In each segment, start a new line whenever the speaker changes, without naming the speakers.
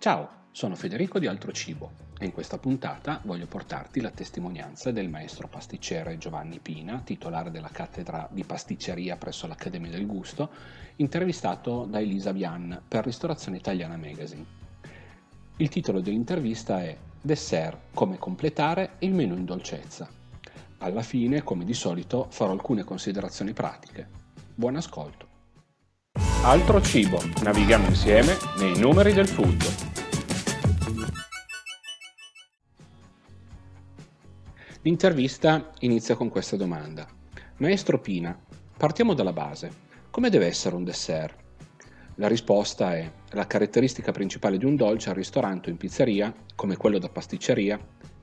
Ciao, sono Federico di Altro Cibo e in questa puntata voglio portarti la testimonianza del maestro pasticcere Giovanni Pina, titolare della cattedra di pasticceria presso l'Accademia del Gusto, intervistato da Elisa Vian per Ristorazione Italiana Magazine. Il titolo dell'intervista è Dessert, come completare il menù in dolcezza. Alla fine, come di solito, farò alcune considerazioni pratiche. Buon ascolto. Altro cibo, navighiamo insieme nei numeri del food. L'intervista inizia con questa domanda. Maestro Pina, partiamo dalla base. Come deve essere un dessert? La risposta è la caratteristica principale di un dolce al ristorante o in pizzeria, come quello da pasticceria,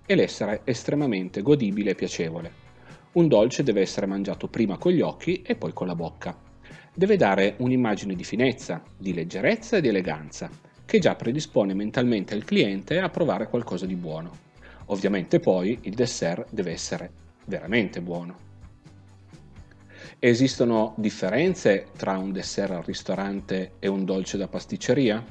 è l'essere estremamente godibile e piacevole. Un dolce deve essere mangiato prima con gli occhi e poi con la bocca. Deve dare un'immagine di finezza, di leggerezza e di eleganza, che già predispone mentalmente il cliente a provare qualcosa di buono. Ovviamente poi il dessert deve essere veramente buono. Esistono differenze tra un dessert al ristorante e un dolce da pasticceria?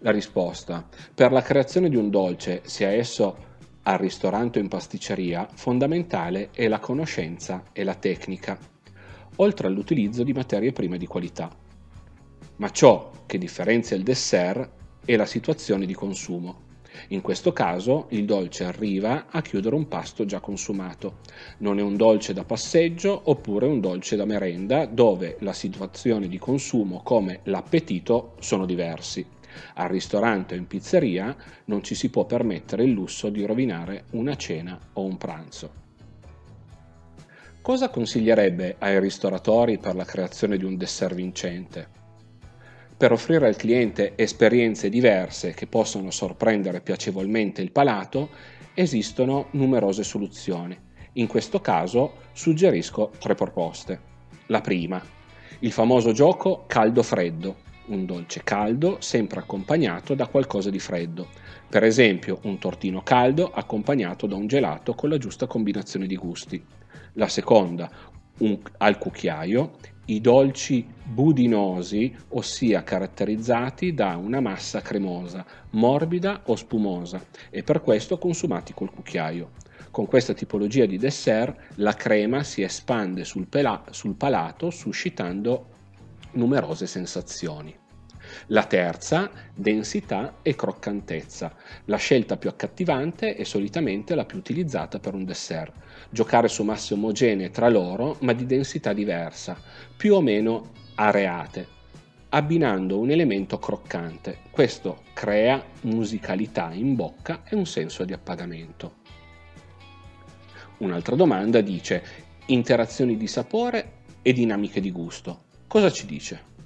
La risposta. Per la creazione di un dolce, sia esso al ristorante o in pasticceria, fondamentale è la conoscenza e la tecnica, oltre all'utilizzo di materie prime di qualità. Ma ciò che differenzia il dessert è la situazione di consumo. In questo caso il dolce arriva a chiudere un pasto già consumato. Non è un dolce da passeggio oppure un dolce da merenda dove la situazione di consumo come l'appetito sono diversi. Al ristorante o in pizzeria non ci si può permettere il lusso di rovinare una cena o un pranzo. Cosa consiglierebbe ai ristoratori per la creazione di un dessert vincente? per offrire al cliente esperienze diverse che possono sorprendere piacevolmente il palato, esistono numerose soluzioni. In questo caso suggerisco tre proposte. La prima, il famoso gioco caldo-freddo, un dolce caldo sempre accompagnato da qualcosa di freddo. Per esempio un tortino caldo accompagnato da un gelato con la giusta combinazione di gusti. La seconda, un, al cucchiaio i dolci budinosi, ossia caratterizzati da una massa cremosa, morbida o spumosa, e per questo consumati col cucchiaio. Con questa tipologia di dessert la crema si espande sul, pela- sul palato suscitando numerose sensazioni. La terza, densità e croccantezza. La scelta più accattivante è solitamente la più utilizzata per un dessert. Giocare su masse omogenee tra loro, ma di densità diversa, più o meno areate, abbinando un elemento croccante. Questo crea musicalità in bocca e un senso di appagamento. Un'altra domanda dice interazioni di sapore e dinamiche di gusto. Cosa ci dice?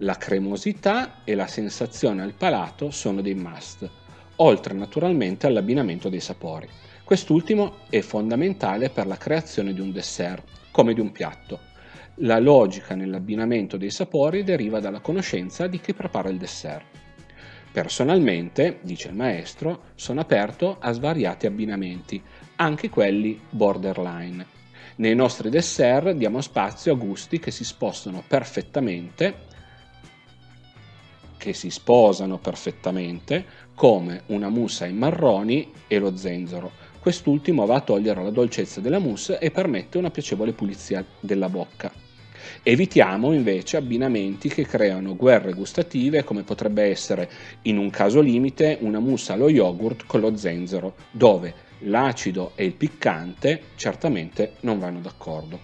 La cremosità e la sensazione al palato sono dei must, oltre naturalmente all'abbinamento dei sapori. Quest'ultimo è fondamentale per la creazione di un dessert, come di un piatto. La logica nell'abbinamento dei sapori deriva dalla conoscenza di chi prepara il dessert. Personalmente, dice il maestro, sono aperto a svariati abbinamenti, anche quelli borderline. Nei nostri dessert diamo spazio a gusti che si spostano perfettamente che si sposano perfettamente, come una mousse ai marroni e lo zenzero. Quest'ultimo va a togliere la dolcezza della mousse e permette una piacevole pulizia della bocca. Evitiamo invece abbinamenti che creano guerre gustative come potrebbe essere in un caso limite una mousse allo yogurt con lo zenzero, dove l'acido e il piccante certamente non vanno d'accordo.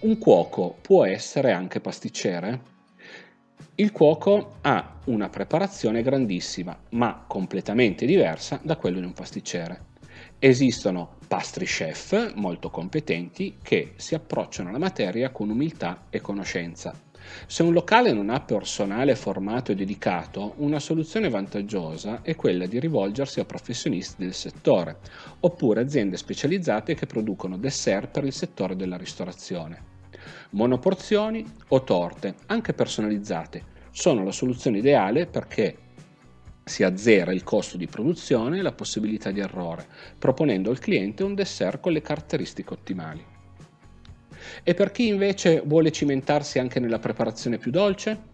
Un cuoco può essere anche pasticcere? Il cuoco ha una preparazione grandissima, ma completamente diversa da quello di un pasticcere. Esistono pastry chef molto competenti che si approcciano alla materia con umiltà e conoscenza. Se un locale non ha personale formato e dedicato, una soluzione vantaggiosa è quella di rivolgersi a professionisti del settore, oppure aziende specializzate che producono dessert per il settore della ristorazione. Monoporzioni o torte, anche personalizzate, sono la soluzione ideale perché si azzera il costo di produzione e la possibilità di errore, proponendo al cliente un dessert con le caratteristiche ottimali. E per chi invece vuole cimentarsi anche nella preparazione più dolce?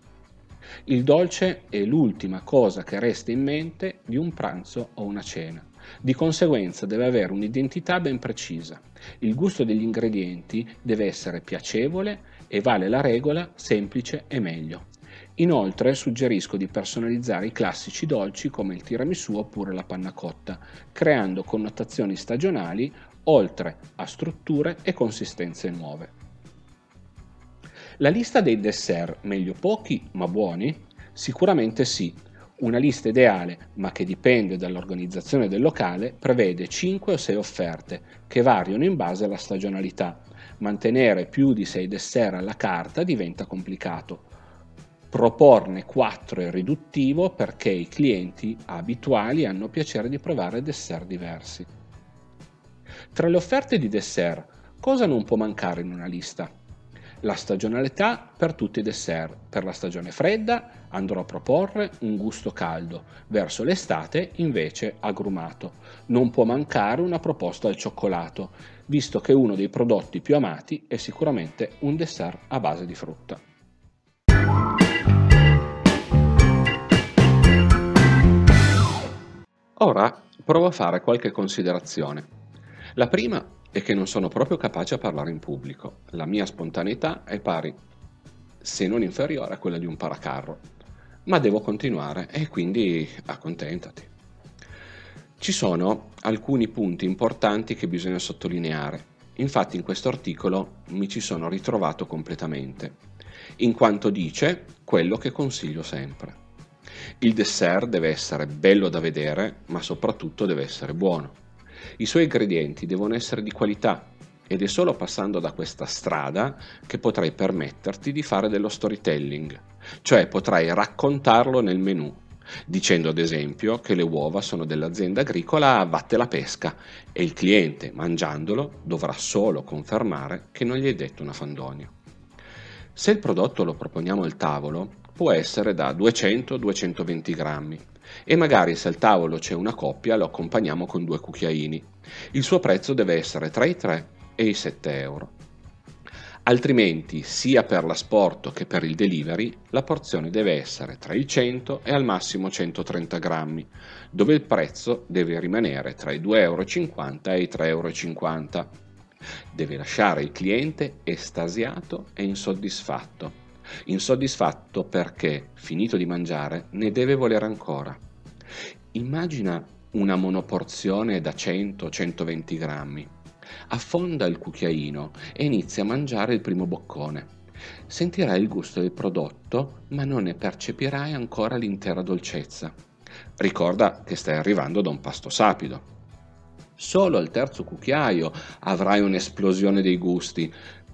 Il dolce è l'ultima cosa che resta in mente di un pranzo o una cena. Di conseguenza deve avere un'identità ben precisa. Il gusto degli ingredienti deve essere piacevole e vale la regola semplice e meglio. Inoltre suggerisco di personalizzare i classici dolci come il tiramisù oppure la panna cotta, creando connotazioni stagionali oltre a strutture e consistenze nuove. La lista dei dessert, meglio pochi ma buoni? Sicuramente sì. Una lista ideale, ma che dipende dall'organizzazione del locale, prevede 5 o 6 offerte, che variano in base alla stagionalità. Mantenere più di 6 dessert alla carta diventa complicato. Proporne 4 è riduttivo perché i clienti abituali hanno piacere di provare dessert diversi. Tra le offerte di dessert, cosa non può mancare in una lista? La stagionalità per tutti i dessert. Per la stagione fredda andrò a proporre un gusto caldo, verso l'estate invece agrumato. Non può mancare una proposta al cioccolato, visto che uno dei prodotti più amati è sicuramente un dessert a base di frutta. Ora provo a fare qualche considerazione. La prima e che non sono proprio capace a parlare in pubblico. La mia spontaneità è pari, se non inferiore, a quella di un paracarro. Ma devo continuare e quindi accontentati. Ci sono alcuni punti importanti che bisogna sottolineare. Infatti in questo articolo mi ci sono ritrovato completamente, in quanto dice quello che consiglio sempre. Il dessert deve essere bello da vedere, ma soprattutto deve essere buono. I suoi ingredienti devono essere di qualità ed è solo passando da questa strada che potrai permetterti di fare dello storytelling, cioè potrai raccontarlo nel menù, dicendo ad esempio che le uova sono dell'azienda agricola Vatte la Pesca e il cliente, mangiandolo, dovrà solo confermare che non gli hai detto una fandonia. Se il prodotto lo proponiamo al tavolo, può essere da 200-220 grammi e magari se al tavolo c'è una coppia lo accompagniamo con due cucchiaini. Il suo prezzo deve essere tra i 3 e i 7 euro. Altrimenti, sia per l'asporto che per il delivery, la porzione deve essere tra i 100 e al massimo 130 grammi, dove il prezzo deve rimanere tra i 2,50 euro e i 3,50 euro. Deve lasciare il cliente estasiato e insoddisfatto insoddisfatto perché, finito di mangiare, ne deve volere ancora. Immagina una monoporzione da 100-120 grammi. Affonda il cucchiaino e inizia a mangiare il primo boccone. Sentirai il gusto del prodotto, ma non ne percepirai ancora l'intera dolcezza. Ricorda che stai arrivando da un pasto sapido. Solo al terzo cucchiaio avrai un'esplosione dei gusti,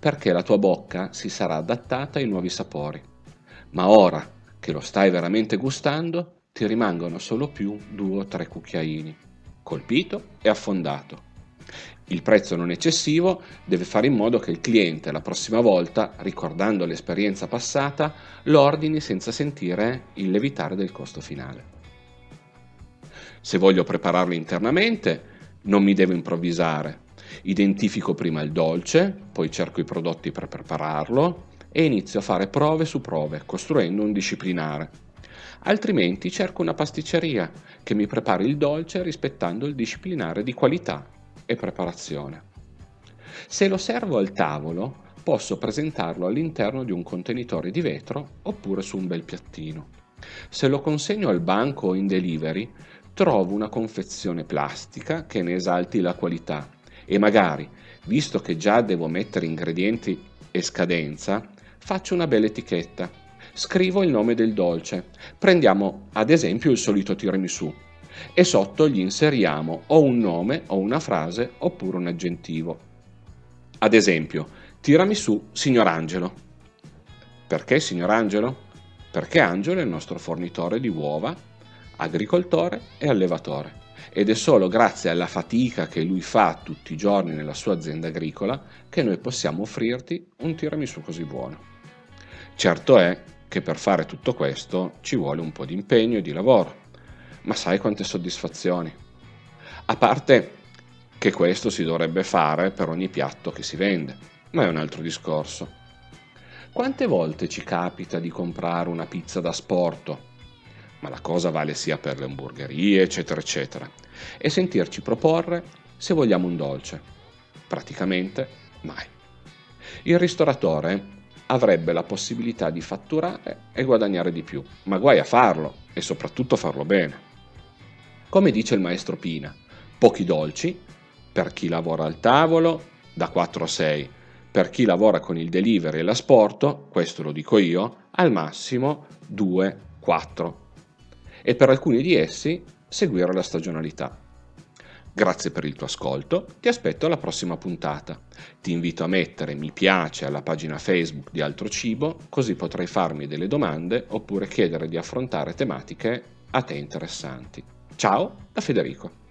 perché la tua bocca si sarà adattata ai nuovi sapori. Ma ora che lo stai veramente gustando, ti rimangono solo più due o tre cucchiaini, colpito e affondato. Il prezzo non eccessivo deve fare in modo che il cliente la prossima volta, ricordando l'esperienza passata, lo ordini senza sentire il levitare del costo finale. Se voglio prepararlo internamente, non mi devo improvvisare, Identifico prima il dolce, poi cerco i prodotti per prepararlo e inizio a fare prove su prove, costruendo un disciplinare. Altrimenti cerco una pasticceria che mi prepari il dolce rispettando il disciplinare di qualità e preparazione. Se lo servo al tavolo, posso presentarlo all'interno di un contenitore di vetro oppure su un bel piattino. Se lo consegno al banco o in delivery, trovo una confezione plastica che ne esalti la qualità e magari, visto che già devo mettere ingredienti e scadenza, faccio una bella etichetta. Scrivo il nome del dolce. Prendiamo ad esempio il solito tiramisù e sotto gli inseriamo o un nome o una frase oppure un aggettivo. Ad esempio, tiramisù signor Angelo. Perché signor Angelo? Perché Angelo è il nostro fornitore di uova, agricoltore e allevatore ed è solo grazie alla fatica che lui fa tutti i giorni nella sua azienda agricola che noi possiamo offrirti un tiramisù così buono. Certo è che per fare tutto questo ci vuole un po' di impegno e di lavoro, ma sai quante soddisfazioni. A parte che questo si dovrebbe fare per ogni piatto che si vende, ma è un altro discorso. Quante volte ci capita di comprare una pizza da sporto? Ma la cosa vale sia per le hamburgerie, eccetera, eccetera. E sentirci proporre se vogliamo un dolce. Praticamente mai. Il ristoratore avrebbe la possibilità di fatturare e guadagnare di più, ma guai a farlo e soprattutto farlo bene. Come dice il maestro Pina, pochi dolci per chi lavora al tavolo da 4 a 6, per chi lavora con il delivery e l'asporto, questo lo dico io, al massimo 2, 4 e per alcuni di essi seguire la stagionalità. Grazie per il tuo ascolto, ti aspetto alla prossima puntata. Ti invito a mettere mi piace alla pagina Facebook di Altro Cibo, così potrai farmi delle domande oppure chiedere di affrontare tematiche a te interessanti. Ciao da Federico.